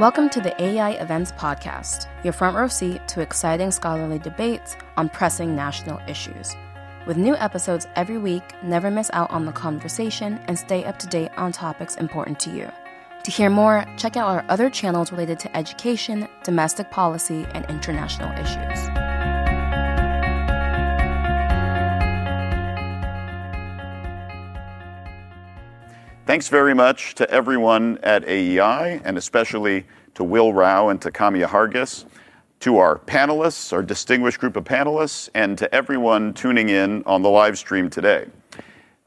Welcome to the AEI Events Podcast, your front row seat to exciting scholarly debates on pressing national issues. With new episodes every week, never miss out on the conversation and stay up to date on topics important to you. To hear more, check out our other channels related to education, domestic policy, and international issues. Thanks very much to everyone at AEI, and especially to Will Rao and to Kamia Hargis, to our panelists, our distinguished group of panelists, and to everyone tuning in on the live stream today.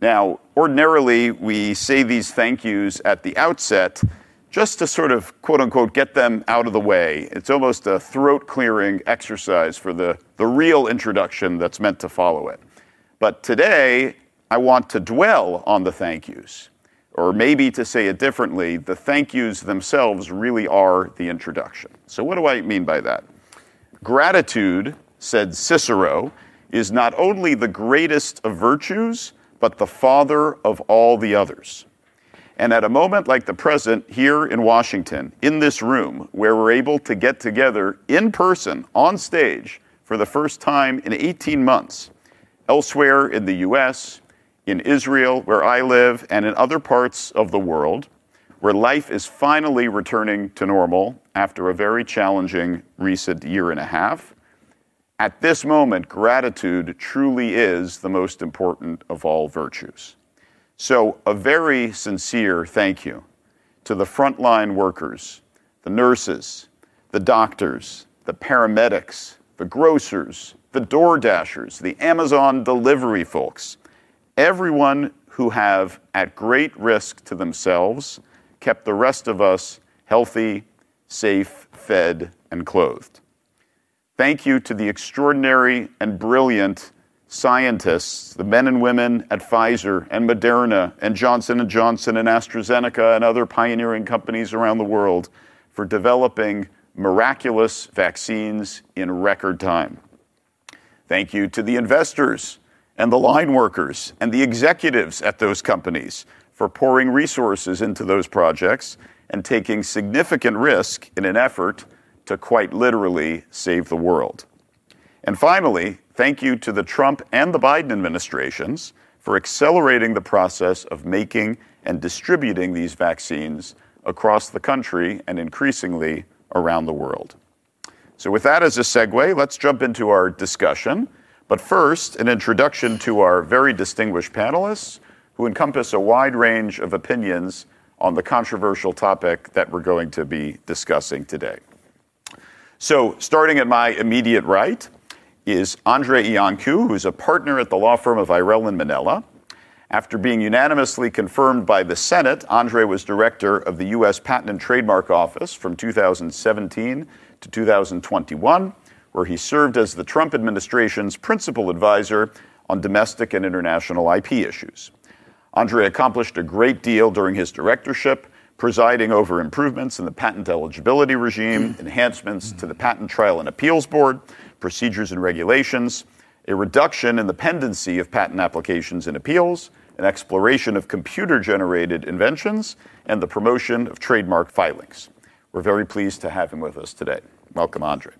Now, ordinarily, we say these thank yous at the outset just to sort of quote unquote get them out of the way. It's almost a throat clearing exercise for the, the real introduction that's meant to follow it. But today, I want to dwell on the thank yous. Or maybe to say it differently, the thank yous themselves really are the introduction. So, what do I mean by that? Gratitude, said Cicero, is not only the greatest of virtues, but the father of all the others. And at a moment like the present here in Washington, in this room, where we're able to get together in person on stage for the first time in 18 months, elsewhere in the US, in Israel, where I live, and in other parts of the world, where life is finally returning to normal after a very challenging recent year and a half. At this moment, gratitude truly is the most important of all virtues. So, a very sincere thank you to the frontline workers, the nurses, the doctors, the paramedics, the grocers, the door dashers, the Amazon delivery folks, everyone who have, at great risk to themselves, kept the rest of us healthy, safe, fed, and clothed. Thank you to the extraordinary and brilliant scientists, the men and women at Pfizer and Moderna and Johnson & Johnson and AstraZeneca and other pioneering companies around the world for developing miraculous vaccines in record time. Thank you to the investors and the line workers and the executives at those companies for pouring resources into those projects and taking significant risk in an effort to quite literally save the world. And finally, thank you to the Trump and the Biden administrations for accelerating the process of making and distributing these vaccines across the country and increasingly around the world. So, with that as a segue, let's jump into our discussion. But first, an introduction to our very distinguished panelists who encompass a wide range of opinions on the controversial topic that we're going to be discussing today. So, starting at my immediate right is Andrei Iancu, who's a partner at the law firm of Irell and Manella. After being unanimously confirmed by the Senate, Andrei was director of the U.S. Patent and Trademark Office from 2017 to 2021 where he served as the Trump administration's principal advisor on domestic and international IP issues. Andrei accomplished a great deal during his directorship, presiding over improvements in the patent eligibility regime, hmm. enhancements to the Patent Trial and Appeals Board, procedures and regulations, a reduction in the pendency of patent applications and appeals, an exploration of computer generated inventions, and the promotion of trademark filings. We're very pleased to have him with us today. Welcome, Andrei.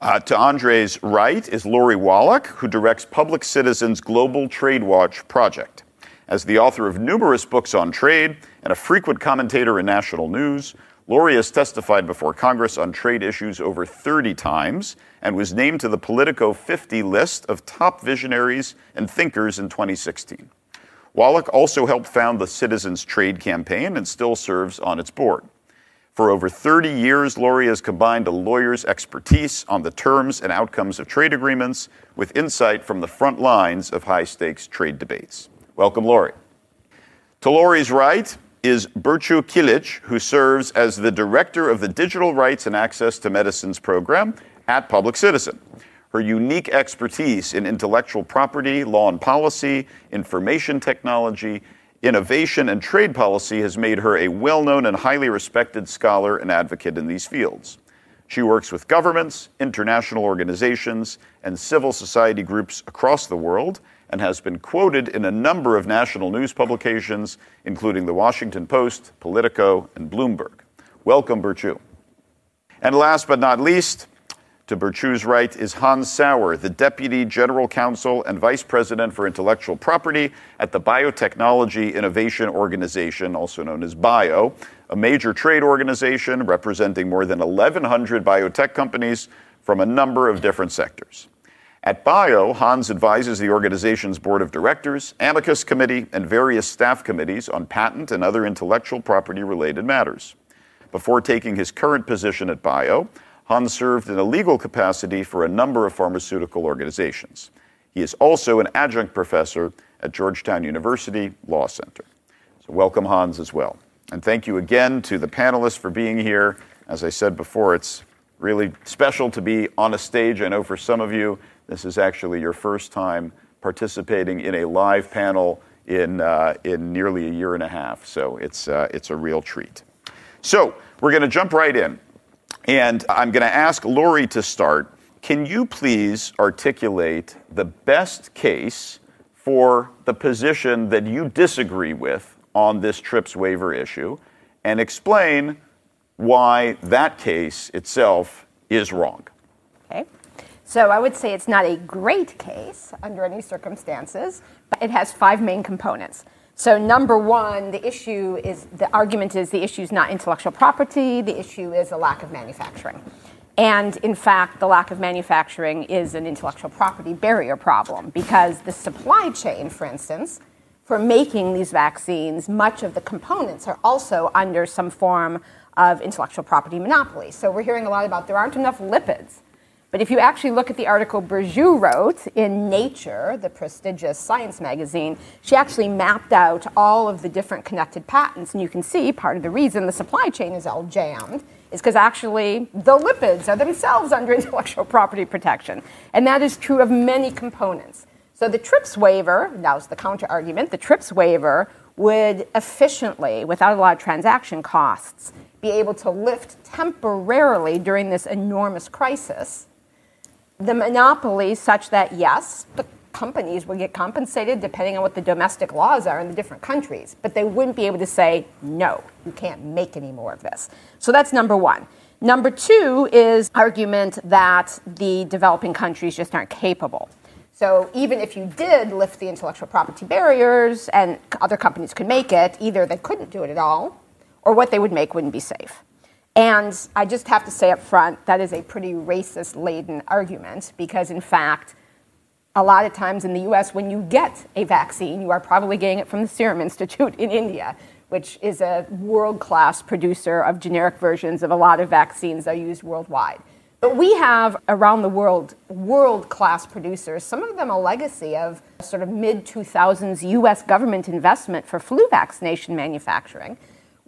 Uh, to Andrei's right is Lori Wallach, who directs Public Citizen's Global Trade Watch project. As the author of numerous books on trade and a frequent commentator in national news, Lori has testified before Congress on trade issues over 30 times and was named to the Politico 50 list of top visionaries and thinkers in 2016. Wallach also helped found the Citizens Trade Campaign and still serves on its board. For over 30 years, Lori has combined a lawyer's expertise on the terms and outcomes of trade agreements with insight from the front lines of high stakes trade debates. Welcome, Lori. To Lori's right is Burcu Kilic, who serves as the director of the Digital Rights and Access to Medicines program at Public Citizen. Her unique expertise in intellectual property, law and policy, information technology, innovation and trade policy has made her a well known and highly respected scholar and advocate in these fields. She works with governments, international organizations, and civil society groups across the world and has been quoted in a number of national news publications, including the Washington Post, Politico, and Bloomberg. Welcome, Burcu. And last but not least, to Burcu's right is Hans Sauer, the Deputy General Counsel and Vice President for Intellectual Property at the Biotechnology Innovation Organization, also known as BIO, a major trade organization representing more than 1,100 biotech companies from a number of different sectors. At BIO, Hans advises the organization's board of directors, amicus committee, and various staff committees on patent and other intellectual property related matters. Before taking his current position at BIO, Hans served in a legal capacity for a number of pharmaceutical organizations. He is also an adjunct professor at Georgetown University Law Center. So, welcome, Hans, as well. And thank you again to the panelists for being here. As I said before, it's really special to be on a stage. I know for some of you, this is actually your first time participating in a live panel in, uh, in nearly a year and a half. So, it's, uh, it's a real treat. So, we're going to jump right in. And I'm going to ask Lori to start. Can you please articulate the best case for the position that you disagree with on this TRIPS waiver issue and explain why that case itself is wrong? Okay. So I would say it's not a great case under any circumstances, but it has five main components. So number one, the issue is the argument is the issue is not intellectual property. The issue is a lack of manufacturing, and in fact, the lack of manufacturing is an intellectual property barrier problem because the supply chain, for instance, for making these vaccines, much of the components are also under some form of intellectual property monopoly. So we're hearing a lot about there aren't enough lipids but if you actually look at the article Burcu wrote in Nature, the prestigious science magazine, she actually mapped out all of the different connected patents. And you can see part of the reason the supply chain is all jammed is because actually the lipids are themselves under intellectual property protection. And that is true of many components. So the TRIPS waiver, now's the counter argument, the TRIPS waiver would efficiently, without a lot of transaction costs, be able to lift temporarily during this enormous crisis the monopoly such that, yes, the companies would get compensated depending on what the domestic laws are in the different countries, but they wouldn't be able to say, no, you can't make any more of this. So that's number one. Number two is argument that the developing countries just aren't capable. So even if you did lift the intellectual property barriers and other companies could make it, either they couldn't do it at all, or what they would make wouldn't be safe. And I just have to say up front, that is a pretty racist laden argument because, in fact, a lot of times in the US, when you get a vaccine, you are probably getting it from the Serum Institute in India, which is a world class producer of generic versions of a lot of vaccines that are used worldwide. But we have around the world world class producers, some of them a legacy of sort of mid 2000s US government investment for flu vaccination manufacturing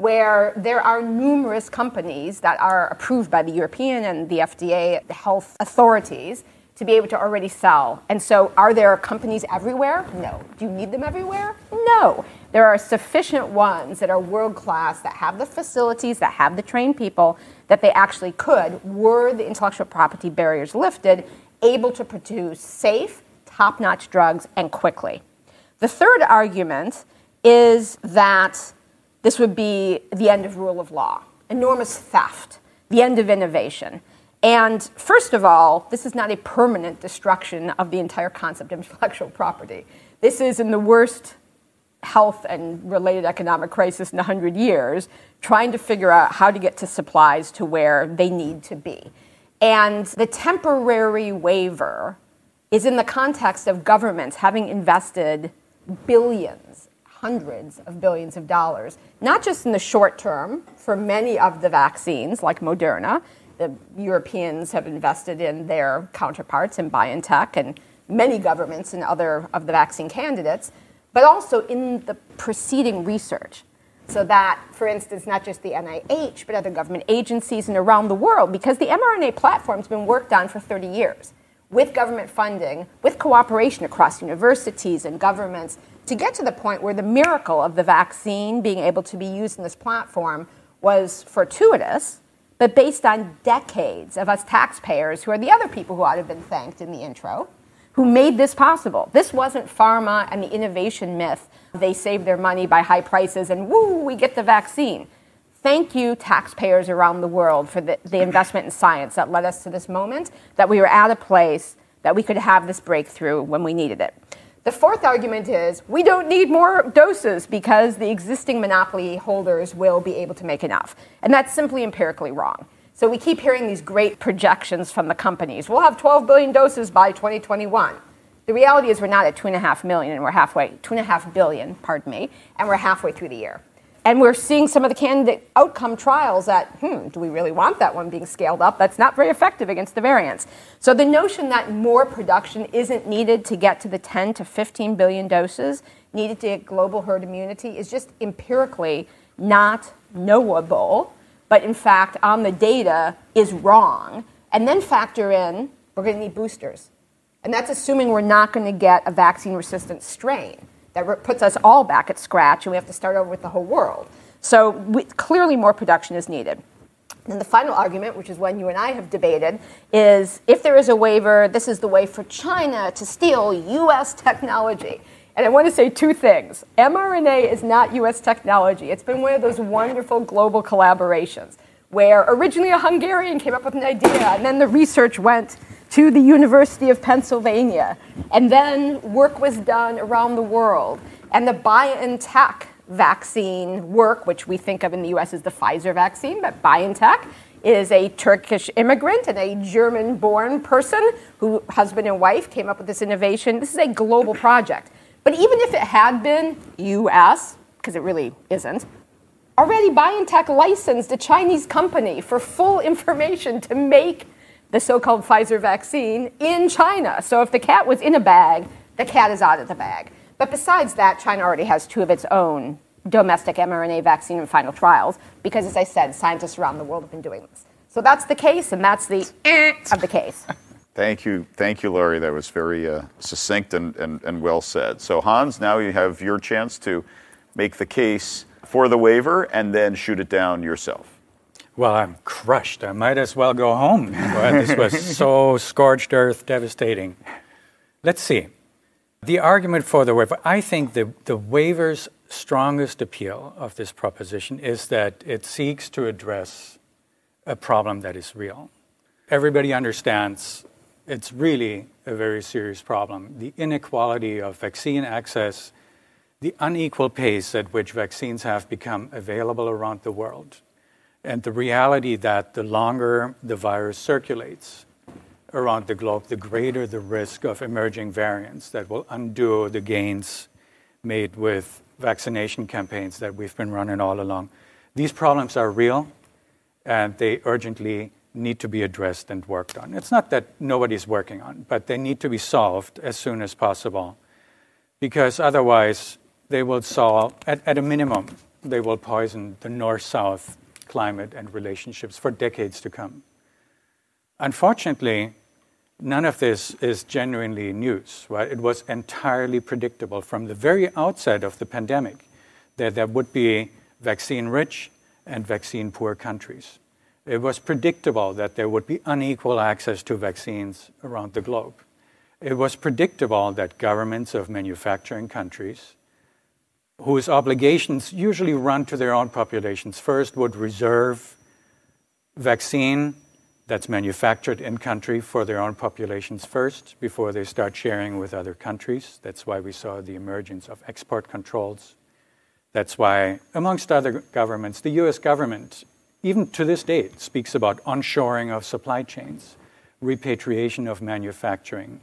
where there are numerous companies that are approved by the European and the FDA the health authorities to be able to already sell. And so, are there companies everywhere? No. Do you need them everywhere? No. There are sufficient ones that are world class, that have the facilities, that have the trained people, that they actually could, were the intellectual property barriers lifted, able to produce safe, top notch drugs and quickly. The third argument is that this would be the end of rule of law, enormous theft, the end of innovation. And first of all, this is not a permanent destruction of the entire concept of intellectual property. This is in the worst health and related economic crisis in 100 years, trying to figure out how to get to supplies to where they need to be. And the temporary waiver is in the context of governments having invested billions hundreds of billions of dollars, not just in the short term for many of the vaccines like Moderna. The Europeans have invested in their counterparts in BioNTech and many governments and other of the vaccine candidates, but also in the preceding research. So that, for instance, not just the NIH, but other government agencies and around the world, because the mRNA platform's been worked on for 30 years with government funding, with cooperation across universities and governments to get to the point where the miracle of the vaccine being able to be used in this platform was fortuitous, but based on decades of us taxpayers, who are the other people who ought to have been thanked in the intro, who made this possible. This wasn't pharma and the innovation myth. They save their money by high prices and woo, we get the vaccine. Thank you, taxpayers around the world, for the, the investment in science that led us to this moment, that we were at a place that we could have this breakthrough when we needed it. The fourth argument is we don't need more doses because the existing monopoly holders will be able to make enough. And that's simply empirically wrong. So we keep hearing these great projections from the companies. We'll have 12 billion doses by 2021. The reality is we're not at two and a half million and we're halfway, two and a half billion, pardon me, and we're halfway through the year. And we're seeing some of the candidate outcome trials that, hmm, do we really want that one being scaled up? That's not very effective against the variants. So the notion that more production isn't needed to get to the 10 to 15 billion doses needed to get global herd immunity is just empirically not knowable, but in fact, on the data, is wrong. And then factor in we're going to need boosters. And that's assuming we're not going to get a vaccine resistant strain that puts us all back at scratch and we have to start over with the whole world. So we, clearly, more production is needed. And the final argument, which is one you and I have debated, is if there is a waiver, this is the way for China to steal US technology. And I want to say two things. mRNA is not US technology, it's been one of those wonderful global collaborations where originally a Hungarian came up with an idea, and then the research went to the University of Pennsylvania. And then work was done around the world. And the BioNTech vaccine work, which we think of in the US as the Pfizer vaccine, but BioNTech is a Turkish immigrant and a German born person who, husband and wife, came up with this innovation. This is a global project. But even if it had been US, because it really isn't, already BioNTech licensed a Chinese company for full information to make the so called Pfizer vaccine in China. So if the cat was in a bag, the cat is out of the bag. But besides that, China already has two of its own domestic mRNA vaccine in final trials because, as I said, scientists around the world have been doing this. So that's the case, and that's the of the case. Thank you, thank you, Lori. That was very uh, succinct and, and, and well said. So, Hans, now you have your chance to make the case for the waiver and then shoot it down yourself. Well, I'm crushed. I might as well go home. this was so scorched earth, devastating. Let's see. The argument for the waiver, I think the, the waiver's strongest appeal of this proposition is that it seeks to address a problem that is real. Everybody understands it's really a very serious problem. The inequality of vaccine access, the unequal pace at which vaccines have become available around the world and the reality that the longer the virus circulates around the globe, the greater the risk of emerging variants that will undo the gains made with vaccination campaigns that we've been running all along. These problems are real and they urgently need to be addressed and worked on. It's not that nobody's working on, but they need to be solved as soon as possible because otherwise they will solve, at, at a minimum, they will poison the north south climate and relationships for decades to come. Unfortunately, none of this is genuinely news. Right? It was entirely predictable from the very outset of the pandemic that there would be vaccine rich and vaccine poor countries. It was predictable that there would be unequal access to vaccines around the globe. It was predictable that governments of manufacturing countries whose obligations usually run to their own populations first would reserve vaccine that's manufactured in country for their own populations first before they start sharing with other countries. That's why we saw the emergence of export controls. That's why, amongst other governments, the US government, even to this date, speaks about onshoring of supply chains, repatriation of manufacturing,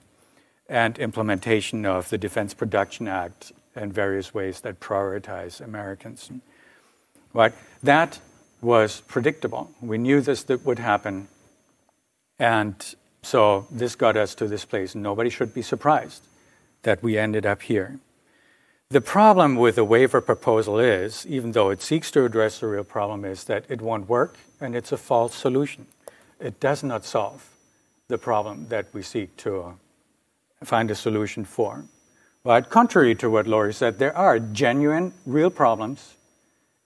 and implementation of the Defense Production Act and various ways that prioritize Americans. Right? That was predictable. We knew this that would happen. And so this got us to this place. Nobody should be surprised that we ended up here. The problem with the waiver proposal is, even though it seeks to address the real problem, is that it won't work and it's a false solution. It does not solve the problem that we seek to find a solution for. But contrary to what Lori said, there are genuine, real problems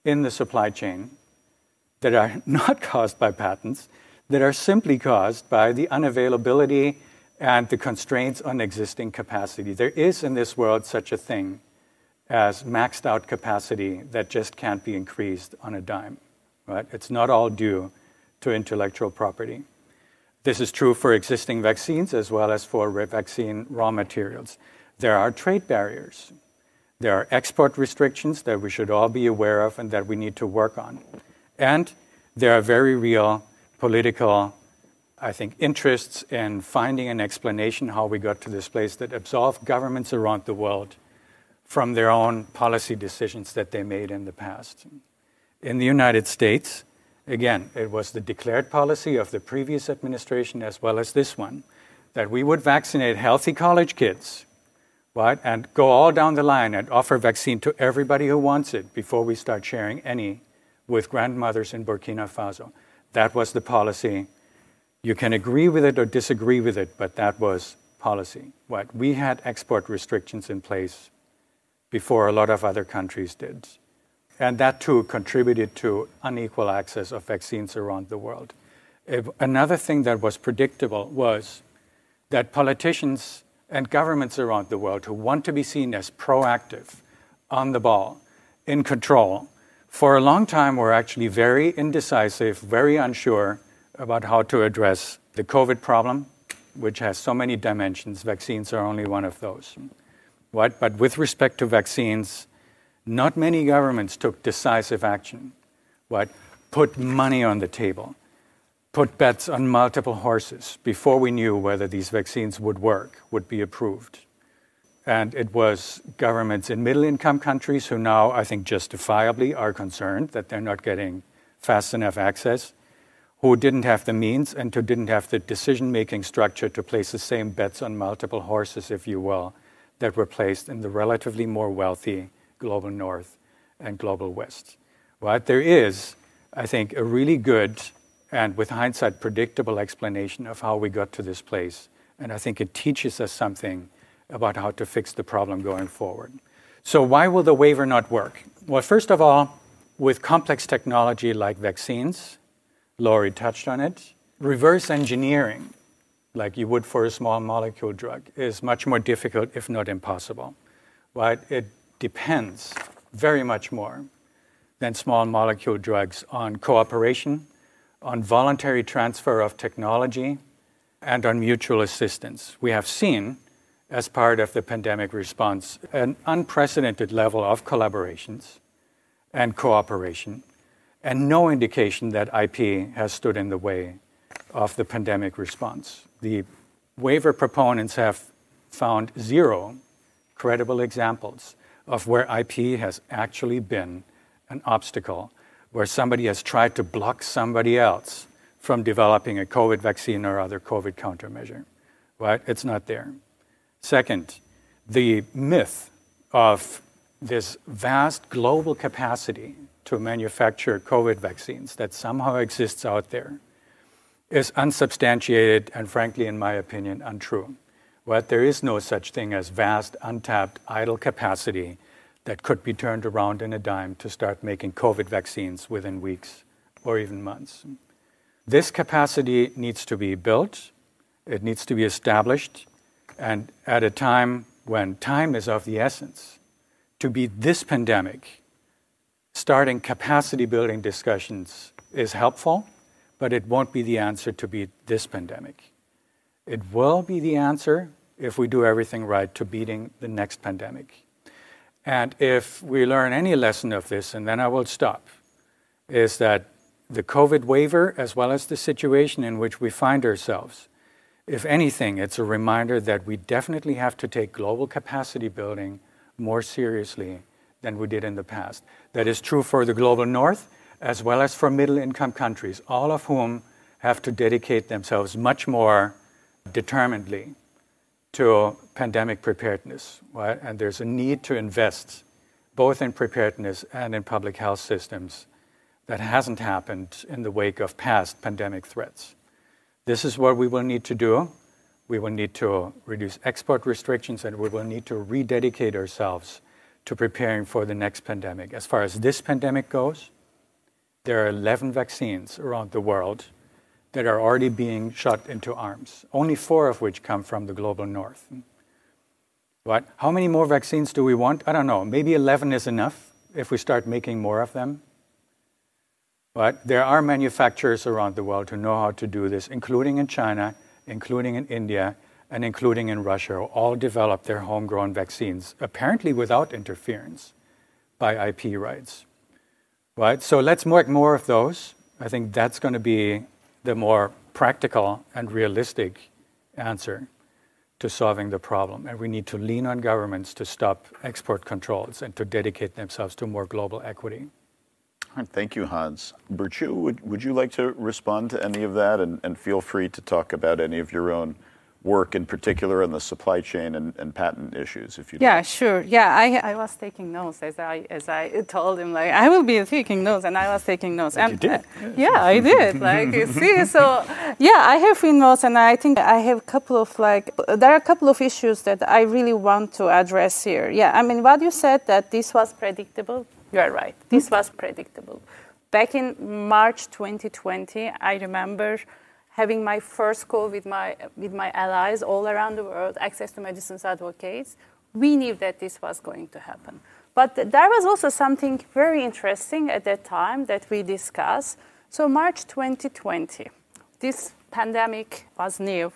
in the supply chain that are not caused by patents, that are simply caused by the unavailability and the constraints on existing capacity. There is in this world such a thing as maxed out capacity that just can't be increased on a dime. Right? It's not all due to intellectual property. This is true for existing vaccines as well as for vaccine raw materials. There are trade barriers. There are export restrictions that we should all be aware of and that we need to work on. And there are very real political, I think, interests in finding an explanation how we got to this place that absolve governments around the world from their own policy decisions that they made in the past. In the United States, again, it was the declared policy of the previous administration as well as this one that we would vaccinate healthy college kids, right, and go all down the line and offer vaccine to everybody who wants it before we start sharing any with grandmothers in Burkina Faso. That was the policy. You can agree with it or disagree with it, but that was policy. What we had export restrictions in place before a lot of other countries did. And that too contributed to unequal access of vaccines around the world. Another thing that was predictable was that politicians and governments around the world who want to be seen as proactive, on the ball, in control, for a long time were actually very indecisive, very unsure about how to address the COVID problem, which has so many dimensions. Vaccines are only one of those. What? But with respect to vaccines, not many governments took decisive action. What? Put money on the table, put bets on multiple horses before we knew whether these vaccines would work, would be approved. And it was governments in middle income countries who now, I think, justifiably are concerned that they're not getting fast enough access, who didn't have the means and who didn't have the decision making structure to place the same bets on multiple horses, if you will, that were placed in the relatively more wealthy global north and global west. Right? There is, I think, a really good and with hindsight predictable explanation of how we got to this place. And I think it teaches us something about how to fix the problem going forward. So, why will the waiver not work? Well, first of all, with complex technology like vaccines, Lori touched on it, reverse engineering like you would for a small molecule drug, is much more difficult, if not impossible. But It depends very much more than small molecule drugs on cooperation, on voluntary transfer of technology, and on mutual assistance. We have seen, as part of the pandemic response, an unprecedented level of collaborations and cooperation, and no indication that IP has stood in the way of the pandemic response the waiver proponents have found zero credible examples of where IP has actually been an obstacle, where somebody has tried to block somebody else from developing a COVID vaccine or other COVID countermeasure. Right? It's not there. Second, the myth of this vast global capacity to manufacture COVID vaccines that somehow exists out there is unsubstantiated and, frankly, in my opinion, untrue. But there is no such thing as vast, untapped, idle capacity that could be turned around in a dime to start making COVID vaccines within weeks or even months. This capacity needs to be built, it needs to be established, and at a time when time is of the essence, to beat this pandemic, starting capacity building discussions is helpful but it won't be the answer to beat this pandemic. It will be the answer if we do everything right to beating the next pandemic. And if we learn any lesson of this, and then I will stop, is that the COVID waiver, as well as the situation in which we find ourselves, if anything, it's a reminder that we definitely have to take global capacity building more seriously than we did in the past. That is true for the global north, as well as for middle income countries, all of whom have to dedicate themselves much more determinedly to pandemic preparedness. Right? And there's a need to invest both in preparedness and in public health systems that hasn't happened in the wake of past pandemic threats. This is what we will need to do. We will need to reduce export restrictions and we will need to rededicate ourselves to preparing for the next pandemic. As far as this pandemic goes, there are 11 vaccines around the world that are already being shot into arms, only four of which come from the global north. But how many more vaccines do we want? I don't know. Maybe 11 is enough if we start making more of them. But there are manufacturers around the world who know how to do this, including in China, including in India, and including in Russia, who all developed their homegrown vaccines, apparently without interference by IP rights. Right? So let's make more of those. I think that's going to be the more practical and realistic answer to solving the problem. And we need to lean on governments to stop export controls and to dedicate themselves to more global equity. Thank you, Hans. Burcu, would, would you like to respond to any of that? And, and feel free to talk about any of your own work in particular on the supply chain and, and patent issues if you yeah like. sure. Yeah I, I was taking notes as I as I told him like I will be taking notes and I was taking notes. And you did. Uh, yeah I did like you see? So yeah I have few notes and I think I have a couple of like there are a couple of issues that I really want to address here. Yeah I mean what you said that this was predictable you are right. This was predictable. Back in March 2020 I remember having my first call with my, with my allies all around the world, Access to Medicines advocates, we knew that this was going to happen. But there was also something very interesting at that time that we discussed. So, March 2020, this pandemic was new.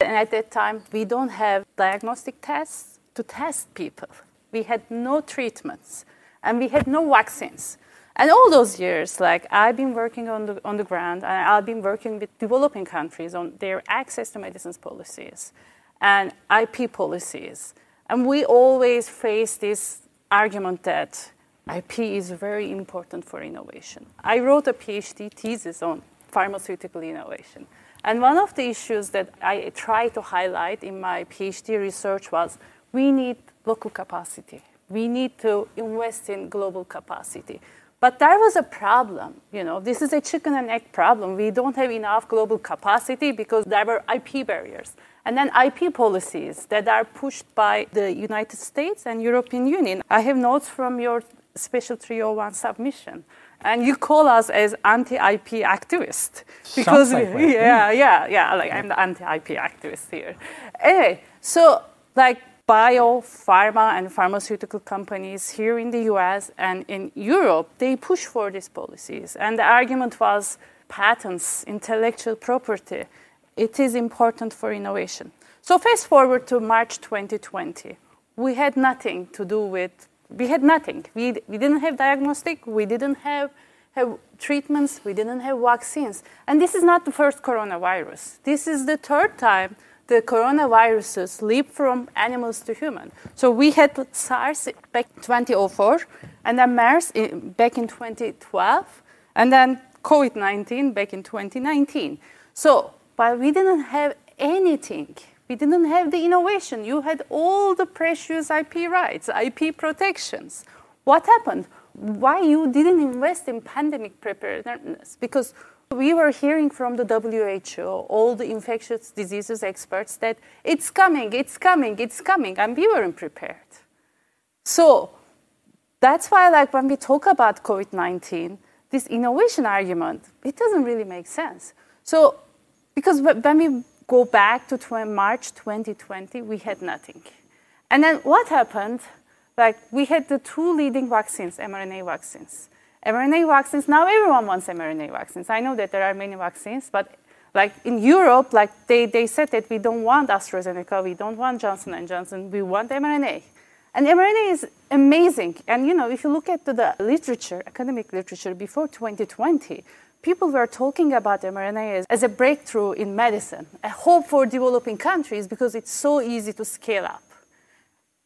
And at that time, we don't have diagnostic tests to test people. We had no treatments and we had no vaccines. And all those years, like I've been working on the, on the ground and I've been working with developing countries on their access to medicines policies and IP policies. And we always face this argument that IP is very important for innovation. I wrote a PhD thesis on pharmaceutical innovation. And one of the issues that I tried to highlight in my PhD research was we need local capacity. We need to invest in global capacity. But there was a problem. You know, this is a chicken and egg problem. We don't have enough global capacity because there were IP barriers. And then IP policies that are pushed by the United States and European Union. I have notes from your Special 301 submission. And you call us as anti-IP activists because like yeah, yeah, yeah. Like I'm the anti-IP activist here. Anyway, so like bio, pharma, and pharmaceutical companies here in the US and in Europe, they push for these policies. And the argument was patents, intellectual property, it is important for innovation. So, fast forward to March 2020. We had nothing to do with, we had nothing. We, we didn't have diagnostic, we didn't have, have treatments, we didn't have vaccines. And this is not the first coronavirus. This is the third time the coronaviruses leap from animals to human. So we had SARS back in 2004, and then MERS back in 2012, and then COVID 19 back in 2019. So, but we didn't have anything. We didn't have the innovation. You had all the precious IP rights, IP protections. What happened? Why you didn't invest in pandemic preparedness? Because we were hearing from the WHO, all the infectious diseases experts, that it's coming, it's coming, it's coming, and we weren't prepared. So that's why, like, when we talk about COVID 19, this innovation argument, it doesn't really make sense. So, because when we go back to March 2020, we had nothing. And then what happened? Like, we had the two leading vaccines, mRNA vaccines mRNA vaccines, now everyone wants mRNA vaccines. I know that there are many vaccines, but like in Europe, like they, they said that we don't want AstraZeneca, we don't want Johnson & Johnson, we want mRNA. And mRNA is amazing. And you know, if you look at the, literature, academic literature before 2020, people were talking about mRNA as, as a breakthrough in medicine, a hope for developing countries because it's so easy to scale up.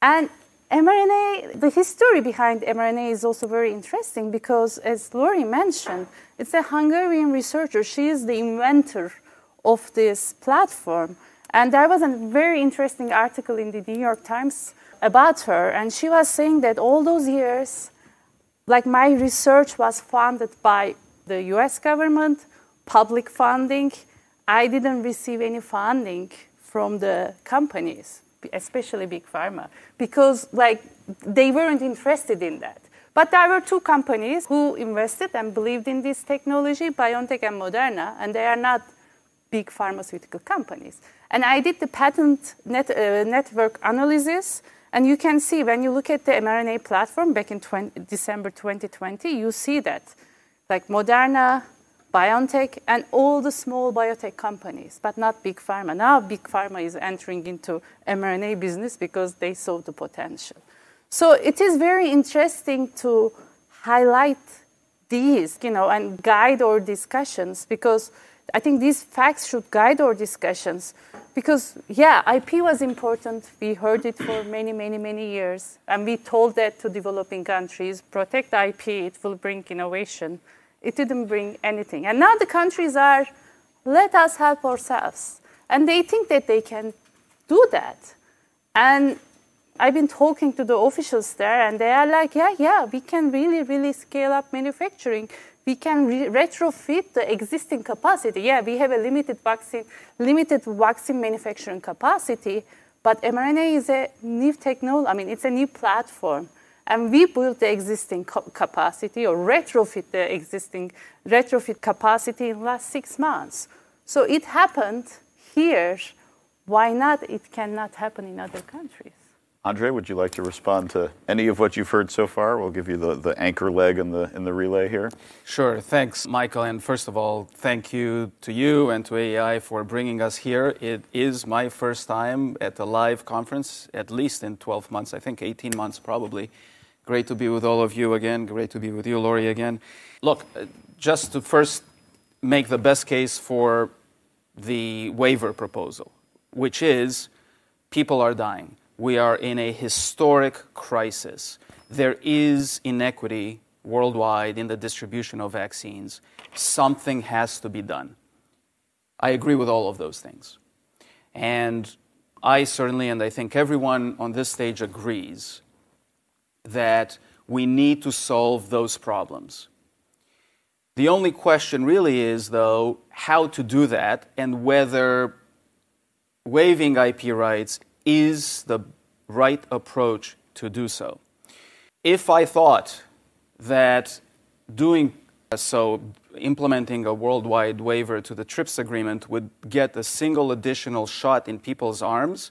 And mRNA, the history behind mRNA is also very interesting because, as Lori mentioned, it's a Hungarian researcher. She is the inventor of this platform. And there was a very interesting article in the New York Times about her. And she was saying that all those years, like my research was funded by the US government, public funding. I didn't receive any funding from the companies especially big pharma, because like they weren't interested in that. But there were two companies who invested and believed in this technology, BioNTech and Moderna, and they are not big pharmaceutical companies. And I did the patent net, uh, network analysis, and you can see when you look at the mRNA platform back in 20, December 2020, you see that like Moderna, BioNTech, and all the small biotech companies, but not big pharma. Now, big pharma is entering into mRNA business because they saw the potential. So it is very interesting to highlight these, you know, and guide our discussions because I think these facts should guide our discussions. Because, yeah, IP was important. We heard it for many, many, many years. And we told that to developing countries protect IP, it will bring innovation. It didn't bring anything. And now the countries are, let us help ourselves. And they think that they can do that. And I've been talking to the officials there, and they are like, yeah, yeah, we can really, really scale up manufacturing we can re- retrofit the existing capacity. Yeah, we have a limited vaccine, limited vaccine manufacturing capacity, but mRNA is a new technology. I mean, it's a new platform, and we built the existing capacity or retrofit the existing retrofit capacity in the last six months. So it happened here. Why not? It cannot happen in other countries. Andrei, would you like to respond to any of what you've heard so far? We'll give you the, the anchor leg in the in the relay here. Sure. Thanks, Michael. And first of all, thank you to you and to AEI for bringing us here. It is my first time at a live conference, at least in 12 months, I think 18 months probably. Great to be with all of you again. Great to be with you, Lori, again. Look, uh, just to first make the best case for the waiver proposal, which is people are dying we are in a historic crisis. There is inequity worldwide in the distribution of vaccines. Something has to be done. I agree with all of those things. And I certainly, and I think everyone on this stage agrees, that we need to solve those problems. The only question really is, though, how to do that and whether waiving IP rights is the right approach to do so. If I thought that doing so, implementing a worldwide waiver to the TRIPS agreement would get a single additional shot in people's arms,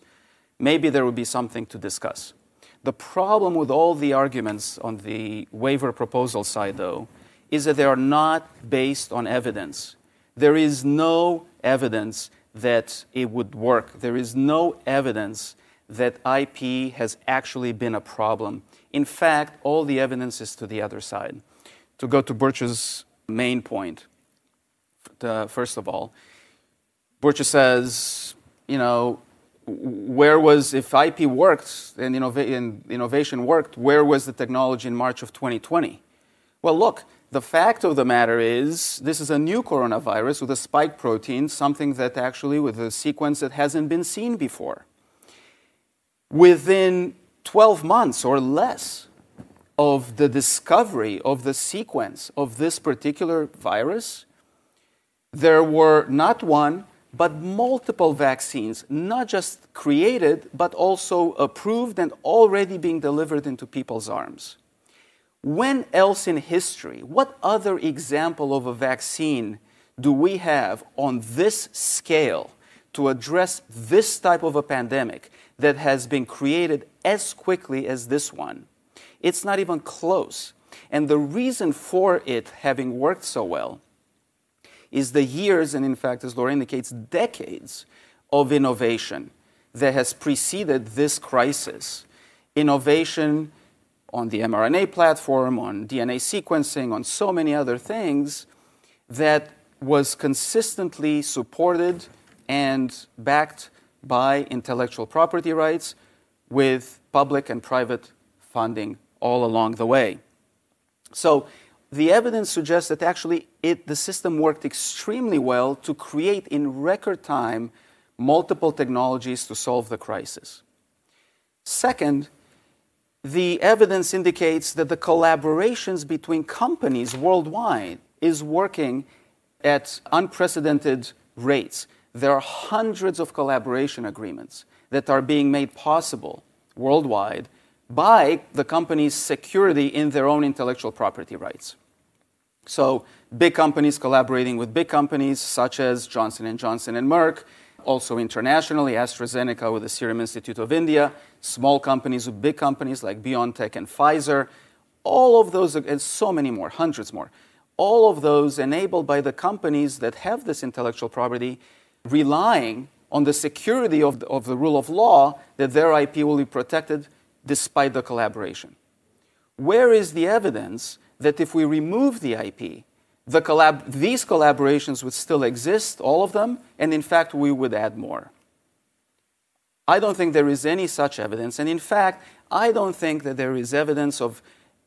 maybe there would be something to discuss. The problem with all the arguments on the waiver proposal side, though, is that they are not based on evidence. There is no evidence that it would work. There is no evidence that IP has actually been a problem. In fact, all the evidence is to the other side. To go to Burcu's main point, first of all, Burcu says, you know, where was, if IP worked and, and innovation worked, where was the technology in March of 2020? Well, look, the fact of the matter is, this is a new coronavirus with a spike protein, something that actually, with a sequence that hasn't been seen before within 12 months or less of the discovery of the sequence of this particular virus, there were not one, but multiple vaccines, not just created, but also approved and already being delivered into people's arms. When else in history, what other example of a vaccine do we have on this scale to address this type of a pandemic that has been created as quickly as this one. It's not even close. And the reason for it having worked so well is the years, and in fact, as Laura indicates, decades of innovation that has preceded this crisis. Innovation on the mRNA platform, on DNA sequencing, on so many other things that was consistently supported and backed by intellectual property rights with public and private funding all along the way. So the evidence suggests that actually it, the system worked extremely well to create in record time multiple technologies to solve the crisis. Second, the evidence indicates that the collaborations between companies worldwide is working at unprecedented rates there are hundreds of collaboration agreements that are being made possible worldwide by the company's security in their own intellectual property rights. So, big companies collaborating with big companies such as Johnson & Johnson and Merck, also internationally AstraZeneca with the Serum Institute of India, small companies with big companies like BioNTech and Pfizer, all of those and so many more, hundreds more. all of those enabled by the companies that have this intellectual property relying on the security of the, of the rule of law that their IP will be protected despite the collaboration. Where is the evidence that if we remove the IP, the collab- these collaborations would still exist, all of them, and in fact, we would add more? I don't think there is any such evidence. And in fact, I don't think that there is evidence of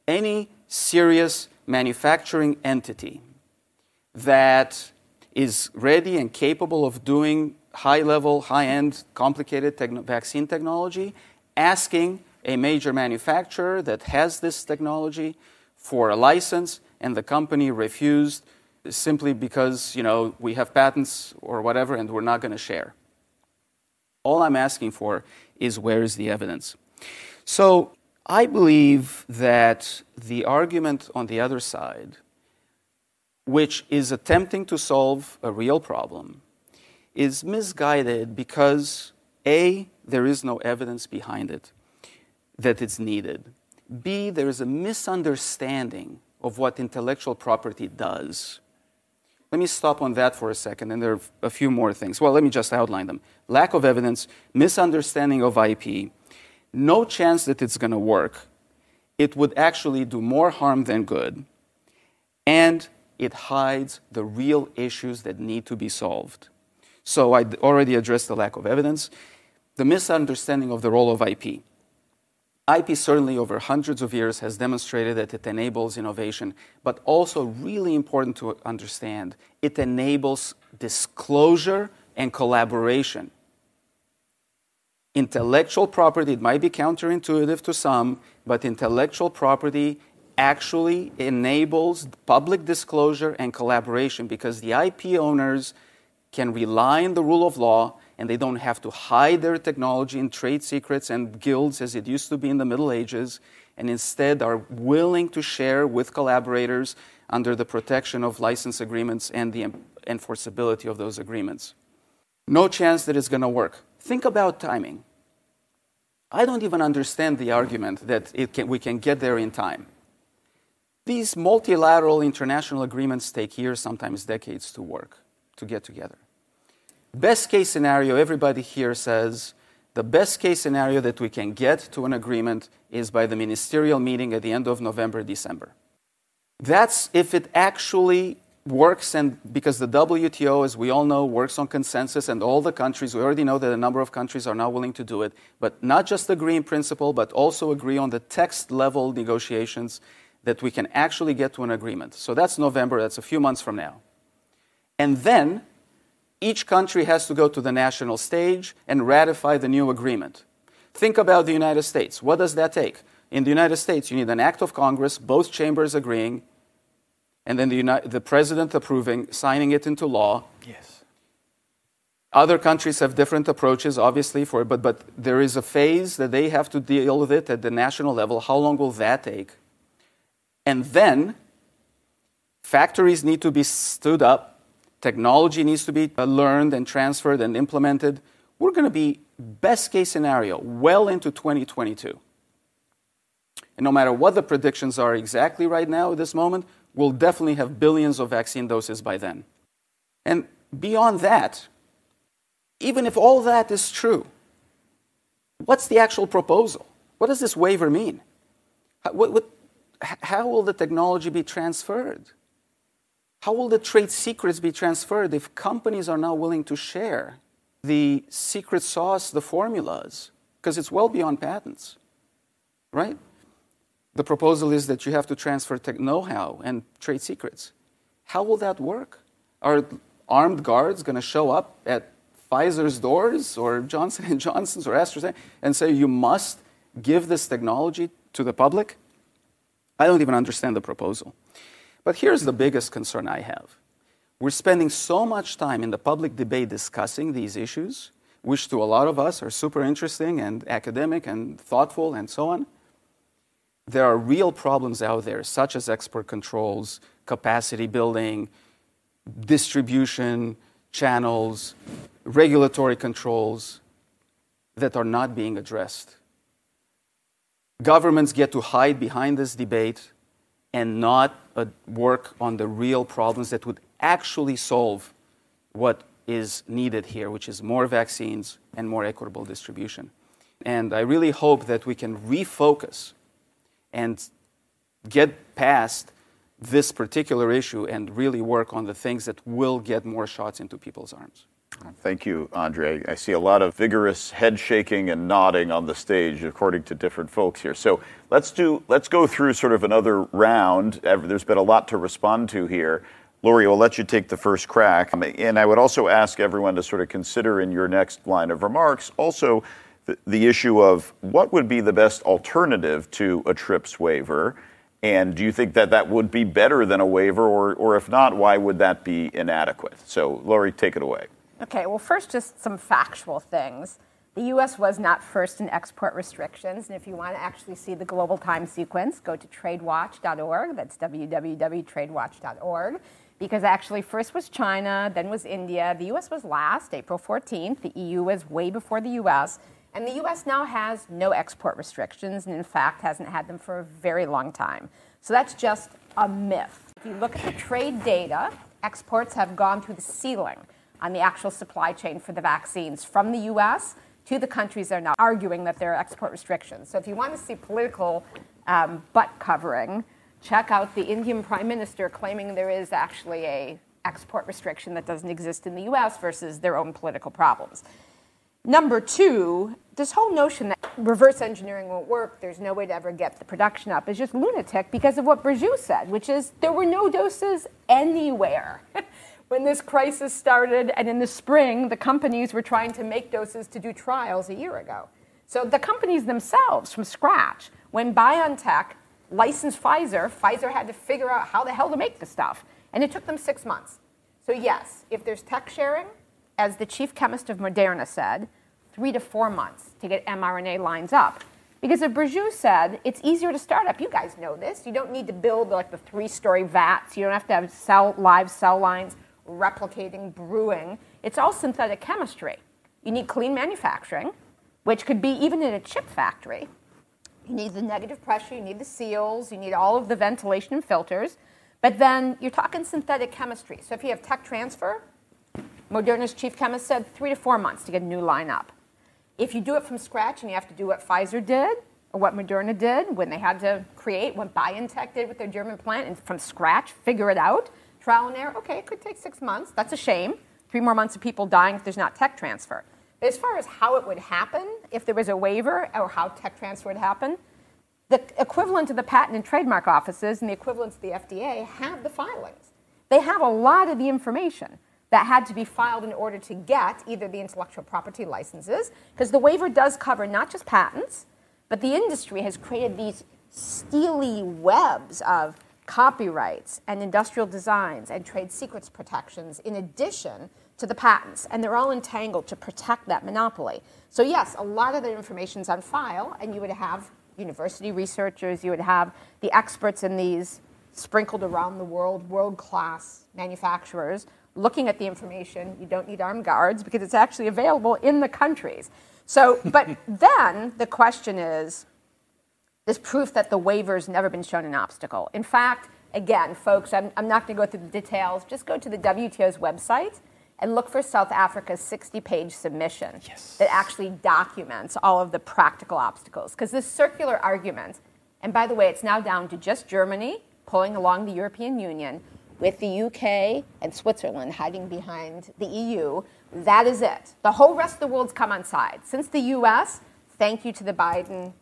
any serious manufacturing entity that is ready and capable of doing high level, high end, complicated techn- vaccine technology, asking a major manufacturer that has this technology for a license, and the company refused simply because you know we have patents or whatever, and we're not going to share. All I'm asking for is where is the evidence? So I believe that the argument on the other side, which is attempting to solve a real problem, is misguided because A, there is no evidence behind it that it's needed. B, there is a misunderstanding of what intellectual property does. Let me stop on that for a second, and there are a few more things. Well, let me just outline them lack of evidence, misunderstanding of IP, no chance that it's going to work. It would actually do more harm than good, and it hides the real issues that need to be solved. So I already addressed the lack of evidence, the misunderstanding of the role of IP. IP certainly over hundreds of years has demonstrated that it enables innovation, but also really important to understand, it enables disclosure and collaboration. Intellectual property, it might be counterintuitive to some, but intellectual property actually enables public disclosure and collaboration because the IP owners can rely on the rule of law and they don't have to hide their technology in trade secrets and guilds as it used to be in the Middle Ages, and instead are willing to share with collaborators under the protection of license agreements and the enforceability of those agreements. No chance that it's going to work. Think about timing. I don't even understand the argument that can, we can get there in time. These multilateral international agreements take years, sometimes decades to work, to get together. Best case scenario, everybody here says the best case scenario that we can get to an agreement is by the ministerial meeting at the end of November, December. That's if it actually works, and because the WTO, as we all know, works on consensus, and all the countries, we already know that a number of countries are now willing to do it, but not just agree in principle, but also agree on the text level negotiations that we can actually get to an agreement. So that's November, that's a few months from now. And then each country has to go to the national stage and ratify the new agreement. Think about the United States. What does that take? In the United States, you need an act of Congress, both chambers agreeing, and then the, United, the president approving, signing it into law. Yes. Other countries have different approaches, obviously, for but, but there is a phase that they have to deal with it at the national level. How long will that take? And then factories need to be stood up technology needs to be uh, learned and transferred and implemented. We're going to be, best case scenario, well into 2022. And no matter what the predictions are exactly right now at this moment, we'll definitely have billions of vaccine doses by then. And beyond that, even if all that is true, what's the actual proposal? What does this waiver mean? How, what, what, how will the technology be transferred? How will the trade secrets be transferred if companies are now willing to share the secret sauce, the formulas? Because it's well beyond patents, right? The proposal is that you have to transfer tech know how and trade secrets. How will that work? Are armed guards going to show up at Pfizer's doors or Johnson & Johnson's or AstraZeneca and say you must give this technology to the public? I don't even understand the proposal. But here's the biggest concern I have. We're spending so much time in the public debate discussing these issues, which to a lot of us are super interesting and academic and thoughtful and so on. There are real problems out there, such as export controls, capacity building, distribution channels, regulatory controls that are not being addressed. Governments get to hide behind this debate and not uh, work on the real problems that would actually solve what is needed here, which is more vaccines and more equitable distribution. And I really hope that we can refocus and get past this particular issue and really work on the things that will get more shots into people's arms. Thank you, Andrei. I see a lot of vigorous head shaking and nodding on the stage, according to different folks here. So let's do let's go through sort of another round. There's been a lot to respond to here. Lori, we will let you take the first crack. Um, and I would also ask everyone to sort of consider in your next line of remarks also the, the issue of what would be the best alternative to a TRIPS waiver. And do you think that that would be better than a waiver, or, or if not, why would that be inadequate? So, Lori, take it away. Okay, well, first, just some factual things. The US was not first in export restrictions, and if you want to actually see the global time sequence, go to tradewatch.org. That's www.tradewatch.org. Because actually, first was China, then was India. The US was last, April 14th. The EU was way before the US. And the US now has no export restrictions, and in fact, hasn't had them for a very long time. So that's just a myth. If you look at the trade data, exports have gone through the ceiling on the actual supply chain for the vaccines from the US to the countries that are now arguing that there are export restrictions. So if you want to see political um, butt covering, check out the Indian prime minister claiming there is actually a export restriction that doesn't exist in the US versus their own political problems. Number two, this whole notion that reverse engineering won't work, there's no way to ever get the production up, is just lunatic because of what Burcu said, which is there were no doses anywhere. when this crisis started, and in the spring, the companies were trying to make doses to do trials a year ago. So the companies themselves, from scratch, when BioNTech licensed Pfizer, Pfizer had to figure out how the hell to make the stuff. And it took them six months. So, yes, if there's tech sharing, as the chief chemist of Moderna said, three to four months to get mRNA lines up. Because as Burcu said, it's easier to start up. You guys know this. You don't need to build like the three-story vats. You don't have to have cell, live cell lines replicating, brewing. It's all synthetic chemistry. You need clean manufacturing, which could be even in a chip factory. You need the negative pressure, you need the seals, you need all of the ventilation and filters. But then you're talking synthetic chemistry. So if you have tech transfer, Moderna's chief chemist said three to four months to get a new line up. If you do it from scratch and you have to do what Pfizer did or what Moderna did when they had to create what BioNTech did with their German plant and from scratch figure it out, trial and error, okay, it could take six months. That's a shame. Three more months of people dying if there's not tech transfer. As far as how it would happen, if there was a waiver or how tech transfer would happen, the equivalent of the patent and trademark offices and the equivalent of the FDA have the filings. They have a lot of the information that had to be filed in order to get either the intellectual property licenses, because the waiver does cover not just patents, but the industry has created these steely webs of copyrights and industrial designs and trade secrets protections in addition to the patents, and they're all entangled to protect that monopoly. So, yes, a lot of the information is on file, and you would have university researchers, you would have the experts in these sprinkled around the world, world class manufacturers looking at the information. You don't need armed guards because it's actually available in the countries. So, but then the question is this proof that the waiver's never been shown an obstacle. In fact, again, folks, I'm, I'm not going to go through the details. Just go to the WTO's website and look for South Africa's 60 page submission yes. that actually documents all of the practical obstacles. Because this circular argument, and by the way, it's now down to just Germany pulling along the European Union, with the UK and Switzerland hiding behind the EU. That is it. The whole rest of the world's come on side. Since the US, thank you to the Biden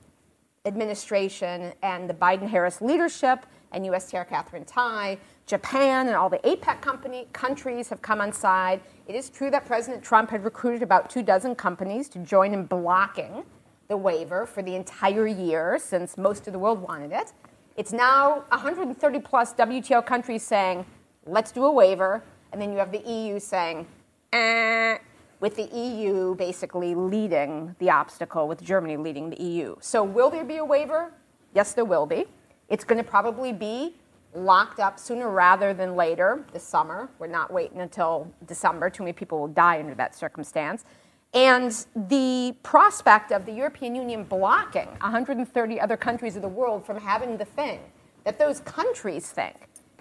administration and the Biden Harris leadership and USTR Katherine Tai, Japan and all the APEC company, countries have come on side. It is true that President Trump had recruited about two dozen companies to join in blocking the waiver for the entire year since most of the world wanted it. It's now 130 plus WTO countries saying, let's do a waiver. And then you have the EU saying, eh, with the EU basically leading the obstacle, with Germany leading the EU. So, will there be a waiver? Yes, there will be. It's going to probably be locked up sooner rather than later this summer. We're not waiting until December. Too many people will die under that circumstance. And the prospect of the European Union blocking 130 other countries of the world from having the thing that those countries think.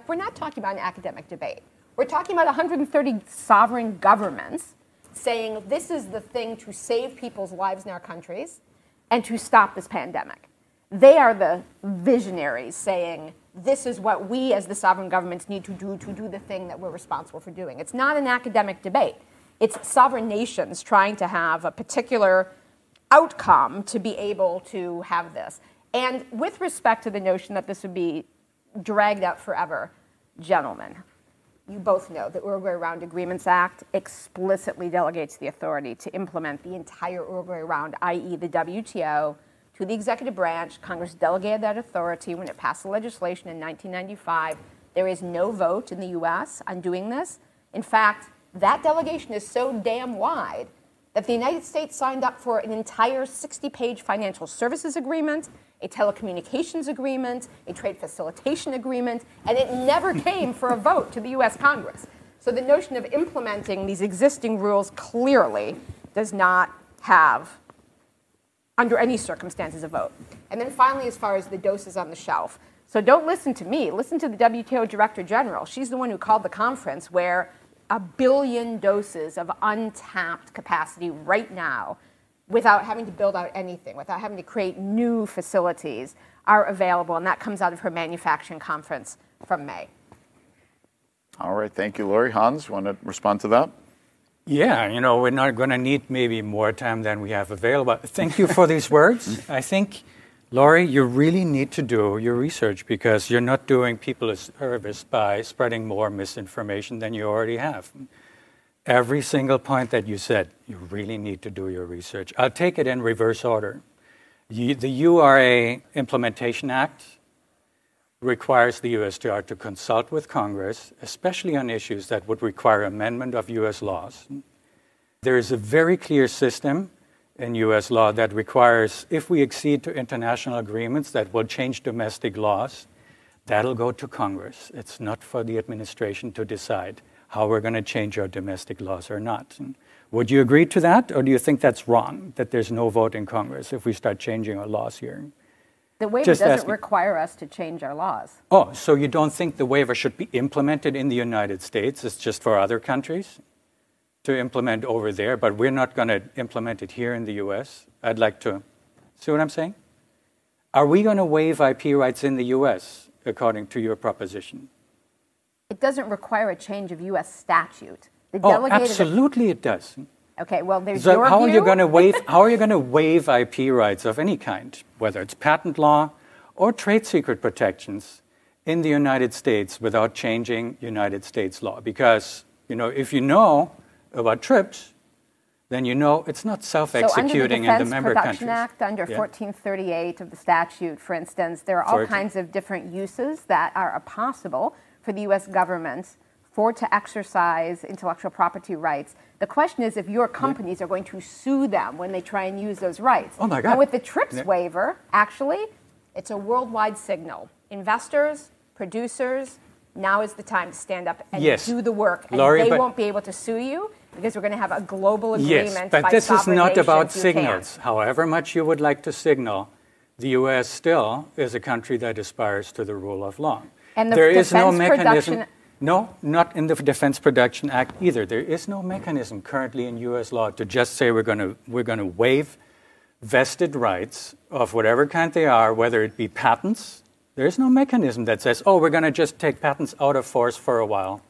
We're not talking about an academic debate. We're talking about 130 sovereign governments saying this is the thing to save people's lives in our countries and to stop this pandemic. They are the visionaries saying this is what we as the sovereign governments need to do to do the thing that we're responsible for doing. It's not an academic debate. It's sovereign nations trying to have a particular outcome to be able to have this. And with respect to the notion that this would be dragged out forever, gentlemen, you both know the Uruguay Round Agreements Act explicitly delegates the authority to implement the entire Uruguay Round, i.e., the WTO, to the executive branch. Congress delegated that authority when it passed the legislation in 1995. There is no vote in the US on doing this. In fact, that delegation is so damn wide that the United States signed up for an entire 60 page financial services agreement, a telecommunications agreement, a trade facilitation agreement, and it never came for a vote to the US Congress. So the notion of implementing these existing rules clearly does not have, under any circumstances, a vote. And then finally, as far as the doses on the shelf. So don't listen to me, listen to the WTO Director General. She's the one who called the conference where a billion doses of untapped capacity right now without having to build out anything, without having to create new facilities, are available. And that comes out of her manufacturing conference from May. All right. Thank you, Lori. Hans, want to respond to that? Yeah, you know, we're not going to need maybe more time than we have available. Thank you for these words. I think Lori, you really need to do your research because you're not doing people a service by spreading more misinformation than you already have. Every single point that you said, you really need to do your research. I'll take it in reverse order. The URA Implementation Act requires the USTR to consult with Congress, especially on issues that would require amendment of US laws. There is a very clear system in US law that requires if we accede to international agreements that will change domestic laws, that'll go to Congress. It's not for the administration to decide how we're going to change our domestic laws or not. Would you agree to that, or do you think that's wrong, that there's no vote in Congress if we start changing our laws here? The waiver Just doesn't asking. require us to change our laws. Oh, so you don't think the waiver should be implemented in the United States? It's just for other countries? To implement over there, but we're not going to implement it here in the US. I'd like to see what I'm saying? Are we going to waive IP rights in the US according to your proposition? It doesn't require a change of US statute. The oh, absolutely it does. Okay, well, there's so your how view. are you going to waive how are you going to waive IP rights of any kind, whether it's patent law or trade secret protections in the United States without changing United States law? Because, you know, if you know about TRIPS, then you know it's not self-executing so in the member Production countries. Act, under yeah. 1438 of the statute, for instance, there are all for kinds of different uses that are possible for the U.S. government for to exercise intellectual property rights. The question is if your companies yeah. are going to sue them when they try and use those rights. Oh my God! And with the TRIPS yeah. waiver, actually, it's a worldwide signal. Investors, producers, now is the time to stand up and yes. do the work, and Lori, they won't be able to sue you because we're going to have a global agreement. Yes, but this is not about signals. However much you would like to signal, the U.S. still is a country that aspires to the rule of law. And the there is no mechanism. No, not in the Defense Production Act either. There is no mechanism currently in U.S. law to just say we're going to we're going to waive vested rights of whatever kind they are, whether it be patents. There is no mechanism that says, oh, we're going to just take patents out of force for a while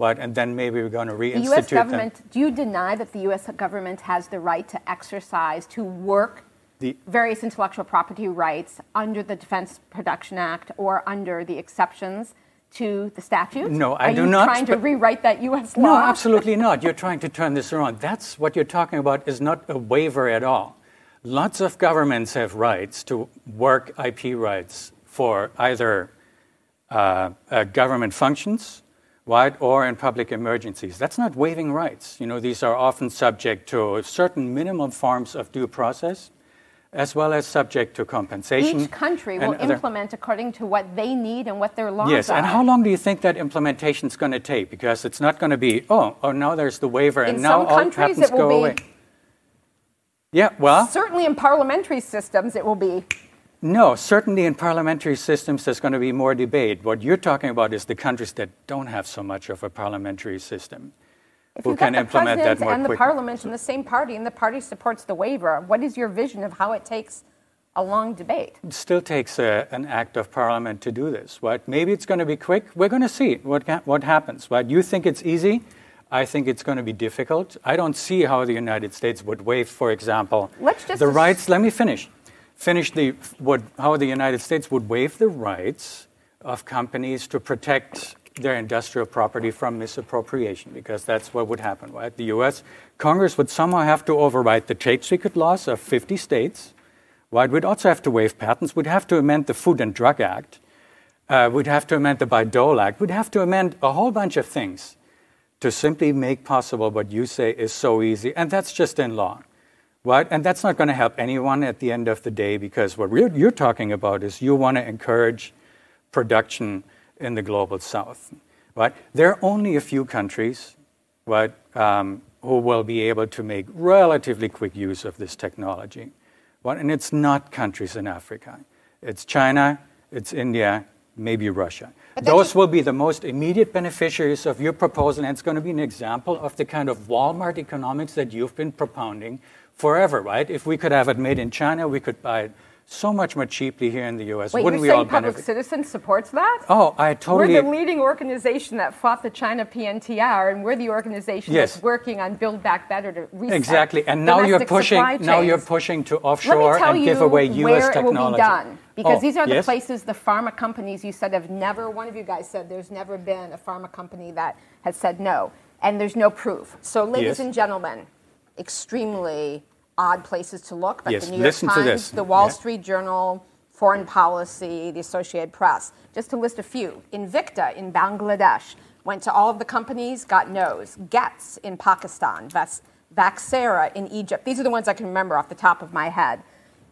but and then maybe we're going to reinstitute the U.S. government. Them. Do you deny that the U.S. government has the right to exercise to work the, various intellectual property rights under the Defense Production Act or under the exceptions to the statute? No, I Are do you not. Trying to rewrite that U.S. law? No, absolutely not. You're trying to turn this around. That's what you're talking about. Is not a waiver at all. Lots of governments have rights to work IP rights for either uh, uh, government functions right, or in public emergencies. That's not waiving rights. You know, these are often subject to certain minimum forms of due process, as well as subject to compensation. Each country will other... implement according to what they need and what their laws yes, are. Yes, and how long do you think that implementation is going to take? Because it's not going to be, oh, oh, now there's the waiver, in and now all patents go away. Yeah, well, certainly in parliamentary systems, it will be No, certainly in parliamentary systems, there's going to be more debate. What you're talking about is the countries that don't have so much of a parliamentary system. If who you've got can the implement that more and the quickly. parliament in the same party, and the party supports the waiver, what is your vision of how it takes a long debate? It still takes a, an act of parliament to do this. Right? Maybe it's going to be quick. We're going to see what, what happens. Right? You think it's easy. I think it's going to be difficult. I don't see how the United States would waive, for example, Let's just the rights. Let me finish. Finish the what, how the United States would waive the rights of companies to protect their industrial property from misappropriation, because that's what would happen. Right? The U.S. Congress would somehow have to override the trade secret laws of 50 states. Right? We'd also have to waive patents. We'd have to amend the Food and Drug Act. Uh, we'd have to amend the Bayh-Dole Act. We'd have to amend a whole bunch of things to simply make possible what you say is so easy. And that's just in law. Right? And that's not going to help anyone at the end of the day because what we're, you're talking about is you want to encourage production in the global south. Right? There are only a few countries right, um, who will be able to make relatively quick use of this technology. Right? And it's not countries in Africa. It's China, it's India, maybe Russia. Those will be the most immediate beneficiaries of your proposal, and it's going to be an example of the kind of Walmart economics that you've been propounding forever, right? If we could have it made in China, we could buy it so much more cheaply here in the U.S. Wait, Wouldn't you're we all saying Public benefit? Citizen supports that? Oh, I totally. We're the leading organization that fought the China PNTR, and we're the organization Yes. that's working on Build Back Better to reset Exactly, and now you're pushing. Now you're pushing to offshore and give away U.S. where technology. it will be done. Because Oh, these are the yes? places the pharma companies you said have never, one of you guys said there's never been a pharma company that has said no. And there's no proof. So, ladies Yes. and gentlemen, extremely odd places to look. But Yes, the New York listen to Times, this. the Wall Yeah. Street Journal, Foreign Policy, the Associated Press, just to list a few. Incepta in Bangladesh went to all of the companies, got no's. Getz in Pakistan, Vas- Vacsera in Egypt. These are the ones I can remember off the top of my head.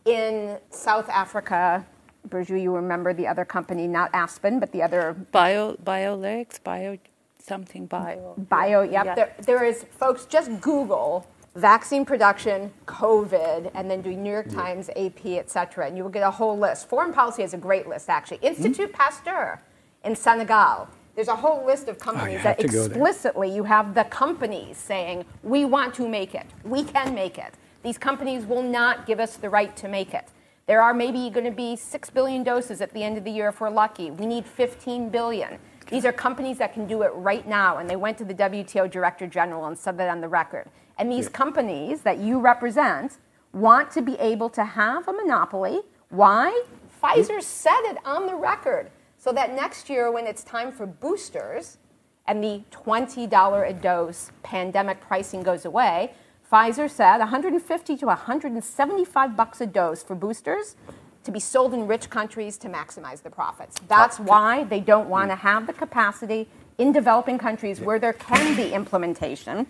In South Africa, Burcu, you remember the other company, not Aspen, but the other Bio, BioLex, Bio, something Bio. bio. Yep. Yeah. There, there is, folks, just Google vaccine production, COVID, and then do New York Times, AP, et cetera, and you will get a whole list. Foreign policy has a great list, actually. Hmm? Institut Pasteur in Senegal. There's a whole list of oh, companies have that to go there. explicitly you have the companies saying, we want to make it, we can make it. These companies will not give us the right to make it. There are maybe going to be 6 billion doses at the end of the year if we're lucky. We need 15 billion. These are companies that can do it right now, and they went to the WTO Director General and said that on the record. And these companies that you represent want to be able to have a monopoly. Why? Pfizer hmm? said it on the record. So that next year, when it's time for boosters and the $20 a dose pandemic pricing goes away, Pfizer said 150 to 175 bucks a dose for boosters to be sold in rich countries to maximize the profits. That's why they don't want to hmm. have the capacity in developing countries where there can be implementation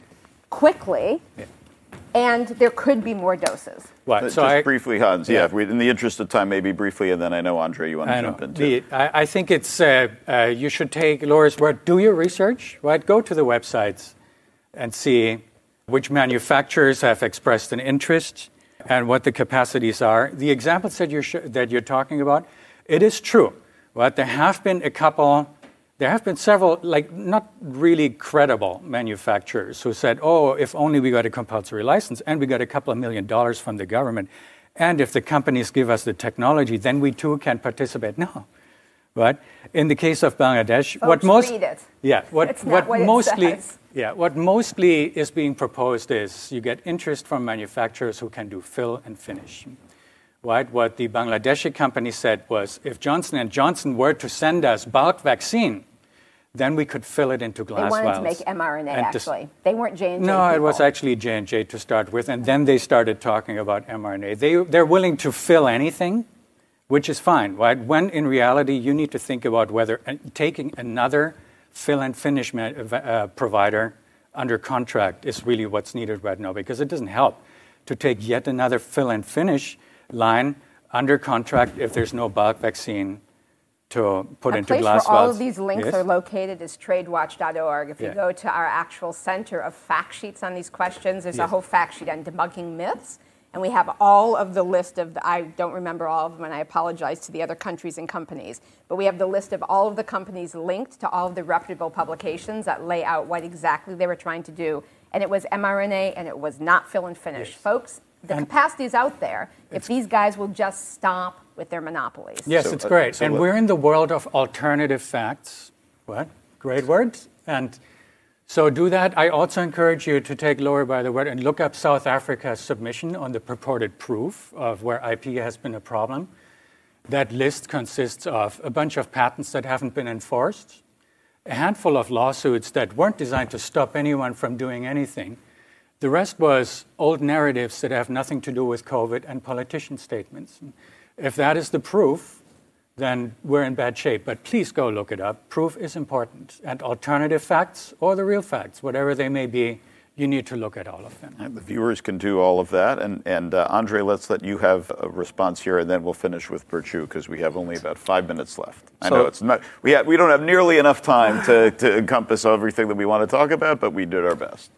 quickly and there could be more doses. Right, Just so I, briefly, Hans. Yeah, Yeah. if we, in the interest of time, maybe briefly, and then I know Andrei, you want to I jump in too. The, I, I think it's uh, uh, you should take Laura's word. Do your research, right? Go to the websites and see which manufacturers have expressed an interest and what the capacities are. The examples that you're sh- that you're talking about, it is true. Right? There have been a couple. There have been several, like not really credible manufacturers who said, "Oh, if only we got a compulsory license and we got a couple of million dollars from the government, and if the companies give us the technology, then we too can participate." No, right? In the case of Bangladesh, what most read it. yeah, what not what mostly yeah, what mostly is being proposed is you get interest from manufacturers who can do fill and finish. Right? What the Bangladeshi company said was if Johnson and Johnson were to send us bulk vaccine, then we could fill it into glass vials. They wanted vials. to make mRNA, actually. They weren't J&J no, it was actually J and J to start with, and then they started talking about mRNA. They they're willing to fill anything, which is fine, right? When in reality you need to think about whether uh, taking another fill and finish ma- uh, provider under contract is really what's needed right now, because it doesn't help to take yet another fill and finish line under contract if there's no bulk vaccine to put A into place glass where all of these links Yes? are located is tradewatch.org. If you Yeah. go to our actual center of fact sheets on these questions, there's a whole fact sheet on debunking myths. and we have all of the list of the, I don't remember all of them, and I apologize to the other countries and companies, but we have the list of all of the companies linked to all of the reputable publications that lay out what exactly they were trying to do. And it was mRNA, and it was not fill and finish. Yes. Folks, the and capacity is out there if these guys will just stop with their monopolies. Yes, so, it's uh, great. Uh, so and we're in the world of alternative facts. What? Great words. And so do that. I also encourage you to take Lori by the word and look up South Africa's submission on the purported proof of where IP has been a problem. That list consists of a bunch of patents that haven't been enforced, a handful of lawsuits that weren't designed to stop anyone from doing anything, the rest was old narratives that have nothing to do with COVID and politician statements. If that is the proof, then we're in bad shape. But please go look it up. Proof is important. And alternative facts or the real facts, whatever they may be, you need to look at all of them. And the viewers can do all of that. And, and uh, Andrei, let's let you have a response here, and then we'll finish with Burcu because we have only about five minutes left. I know it's not, we, have, we don't have nearly enough time to, to encompass everything that we want to talk about, but we did our best.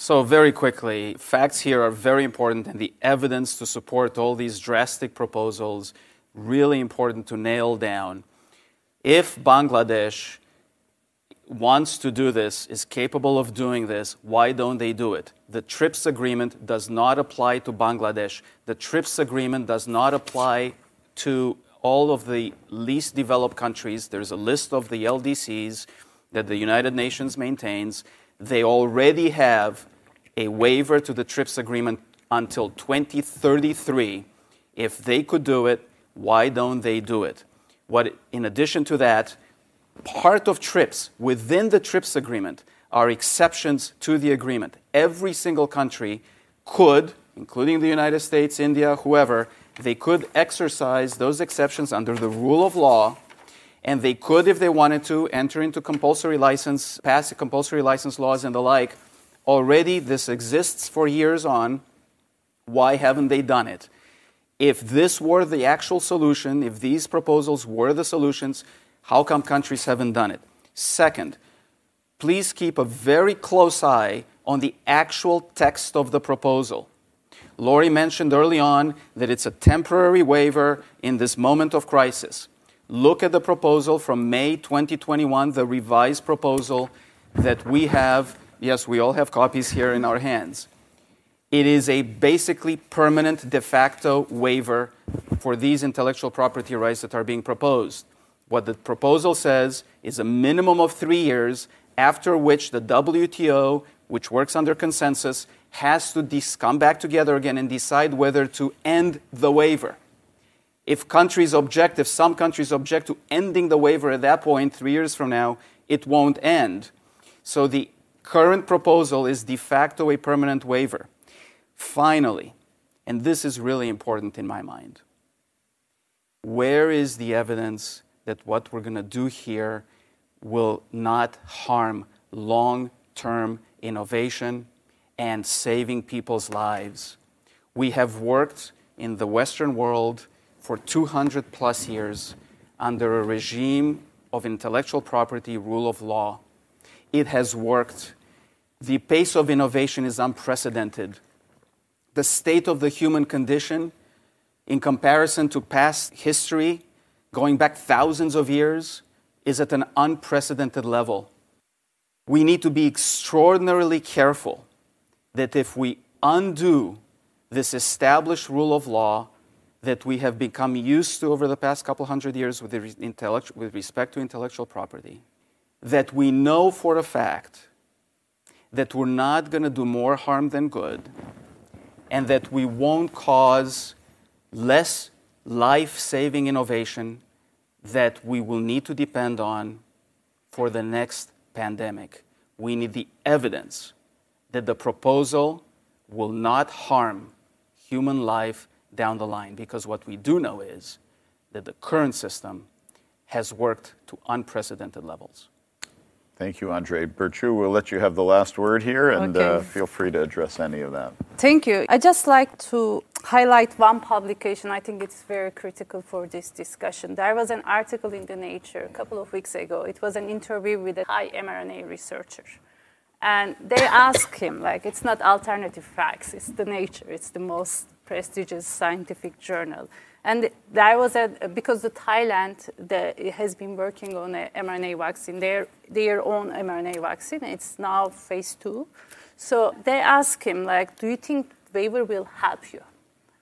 So, very quickly, facts here are very important, and the evidence to support all these drastic proposals really important to nail down. If Bangladesh wants to do this, is capable of doing this, why don't they do it? The TRIPS agreement does not apply to Bangladesh. The TRIPS agreement does not apply to all of the least developed countries. There's a list of the LDCs that the United Nations maintains they already have a waiver to the TRIPS agreement until 2033. If they could do it, why don't they do it? What, in addition to that, part of TRIPS, within the TRIPS agreement, are exceptions to the agreement. Every single country could, including the United States, India, whoever, they could exercise those exceptions under the rule of law and they could, if they wanted to, enter into compulsory license, pass compulsory license laws and the like. Already, this exists for years on. Why haven't they done it? If this were the actual solution, if these proposals were the solutions, how come countries haven't done it? Second, please keep a very close eye on the actual text of the proposal. Lori mentioned early on that it's a temporary waiver in this moment of crisis look at the proposal from May 2021, the revised proposal that we have. Yes, we all have copies here in our hands. It is a basically permanent de facto waiver for these intellectual property rights that are being proposed. What the proposal says is a minimum of three years, after which the WTO, which works under consensus, has to come back together again and decide whether to end the waiver. If countries object, if some countries object to ending the waiver at that point, three years from now, it won't end. So the current proposal is de facto a permanent waiver. Finally, and this is really important in my mind, where is the evidence that what we're going to do here will not harm long term innovation and saving people's lives? We have worked in the Western world for 200 plus years under a regime of intellectual property, rule of law. It has worked. The pace of innovation is unprecedented. The state of the human condition, in comparison to past history, going back thousands of years, is at an unprecedented level. We need to be extraordinarily careful that if we undo this established rule of law, that we have become used to over the past couple hundred years with, with respect to intellectual property, that we know for a fact that we're not going to do more harm than good, and that we won't cause less life saving innovation that we will need to depend on for the next pandemic. We need the evidence that the proposal will not harm human life down the line because what we do know is that the current system has worked to unprecedented levels. Thank you, Andrei. Burcu, we'll let you have the last word here and uh, okay. uh, feel free to address any of that. Thank you. I just like to highlight one publication. I think it's very critical for this discussion. There was an article in the Nature a couple of weeks ago. It was an interview with a high mRNA researcher. And they asked him, like, it's not alternative facts, it's the nature, it's the most prestigious scientific journal. And that was a, because the Thailand the, has been working on a mRNA vaccine, their, their own mRNA vaccine. It's now phase two. So they asked him, like, do you think waiver will help you?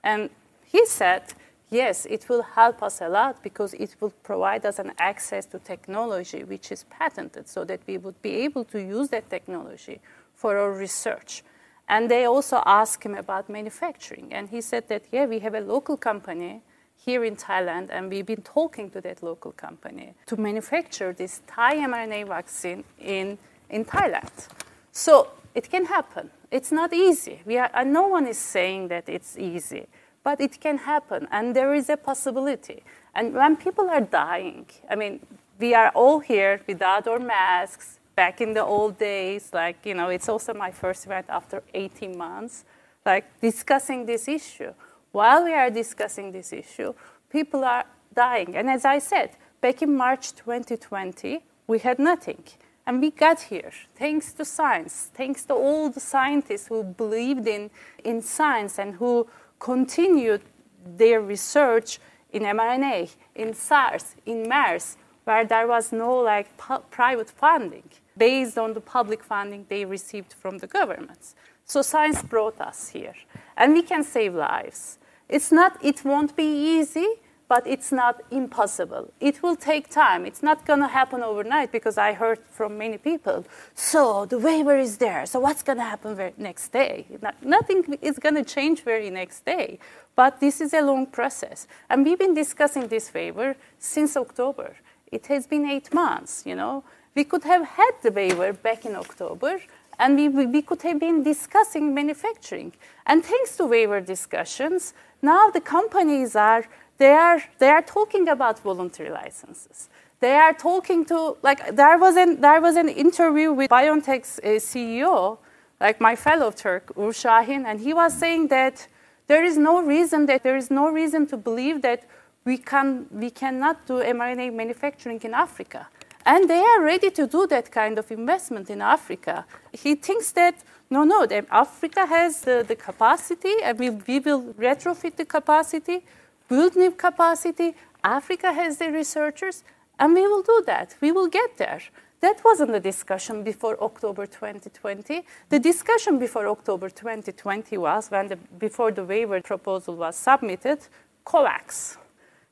And he said, yes, it will help us a lot because it will provide us an access to technology which is patented so that we would be able to use that technology for our research. And they also asked him about manufacturing. And he said that, yeah, we have a local company here in Thailand, and we've been talking to that local company to manufacture this Thai mRNA vaccine in, in Thailand. So it can happen. It's not easy. We are, and no one is saying that it's easy, but it can happen, and there is a possibility. And when people are dying, I mean, we are all here without our masks, back in the old days, like, you know, it's also my first event after 18 months, like discussing this issue. While we are discussing this issue, people are dying. And as I said, back in March 2020, we had nothing. And we got here thanks to science, thanks to all the scientists who believed in, in science and who continued their research in mRNA, in SARS, in MERS, where there was no like private funding based on the public funding they received from the governments. So science brought us here, and we can save lives. It's not, it won't be easy, but it's not impossible. It will take time. It's not going to happen overnight because I heard from many people, so the waiver is there, so what's going to happen next day? nothing is going to change very next day, but this is a long process. And we've been discussing this waiver since October. It has been eight months, you know. We could have had the waiver back in October, and we, we could have been discussing manufacturing. And thanks to waiver discussions, now the companies are they are they are talking about voluntary licenses. They are talking to like there was an there was an interview with BioNTech's uh, CEO, like my fellow Turk Uğur Şahin, and he was saying that there is no reason that there is no reason to believe that we can we cannot do mRNA manufacturing in Africa. And they are ready to do that kind of investment in Africa. He thinks that, no, no, Africa has the, the capacity, and we, we will retrofit the capacity, build new capacity. Africa has the researchers, and we will do that. We will get there. That wasn't the discussion before October 2020. The discussion before October 2020 was when the, before the waiver proposal was submitted, COVAX,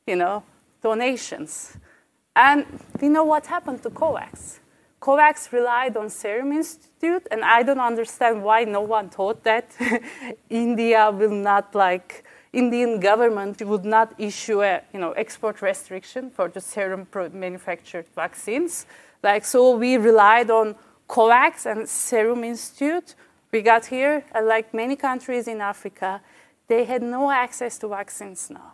you know, donations. And you know what happened to COVAX. COVAX relied on Serum Institute, and I don't understand why no one thought that India will not like Indian government would not issue a you know export restriction for the serum manufactured vaccines. Like so, we relied on COVAX and Serum Institute. We got here, and like many countries in Africa, they had no access to vaccines now.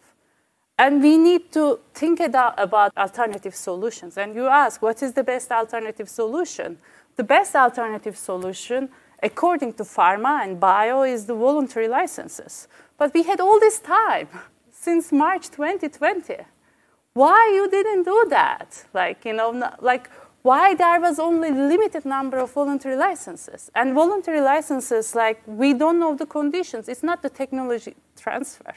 And we need to think about alternative solutions. And you ask, what is the best alternative solution? The best alternative solution, according to pharma and bio, is the voluntary licenses. But we had all this time since March 2020. Why you didn't do that? Like, you know, like why there was only limited number of voluntary licenses and voluntary licenses like we don't know the conditions it's not the technology transfer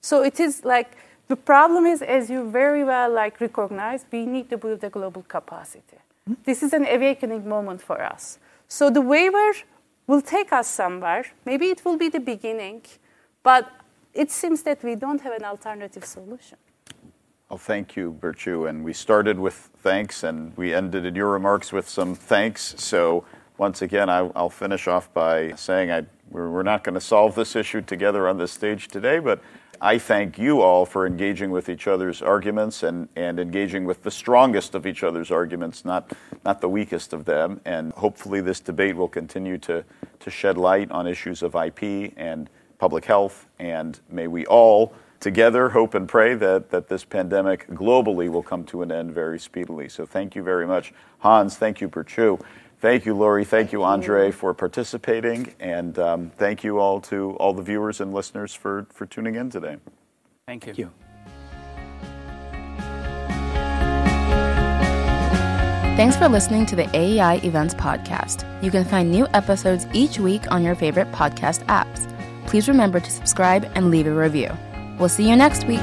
so it is like the problem is, as you very well like recognize, we need to build a global capacity. Mm-hmm. This is an awakening moment for us. So the waiver will take us somewhere. Maybe it will be the beginning, but it seems that we don't have an alternative solution. Well, thank you, Burcu. And we started with thanks, and we ended in your remarks with some thanks. So once again, I, will finish off by saying I, we're, we're not going to solve this issue together on this stage today, but I thank you all for engaging with each other's arguments and, and engaging with the strongest of each other's arguments, not, not the weakest of them. And hopefully, this debate will continue to, to shed light on issues of IP and public health. And may we all together hope and pray that, that this pandemic globally will come to an end very speedily. So, thank you very much. Hans, thank you, Burcu. Thank you, Lori. Thank you, Andrei, for participating. And um, thank you all to all the viewers and listeners for, for tuning in today. Thank you. Thank you. Thanks for listening to the AEI Events Podcast. You can find new episodes each week on your favorite podcast apps please remember to subscribe and leave a review. We'll see you next week.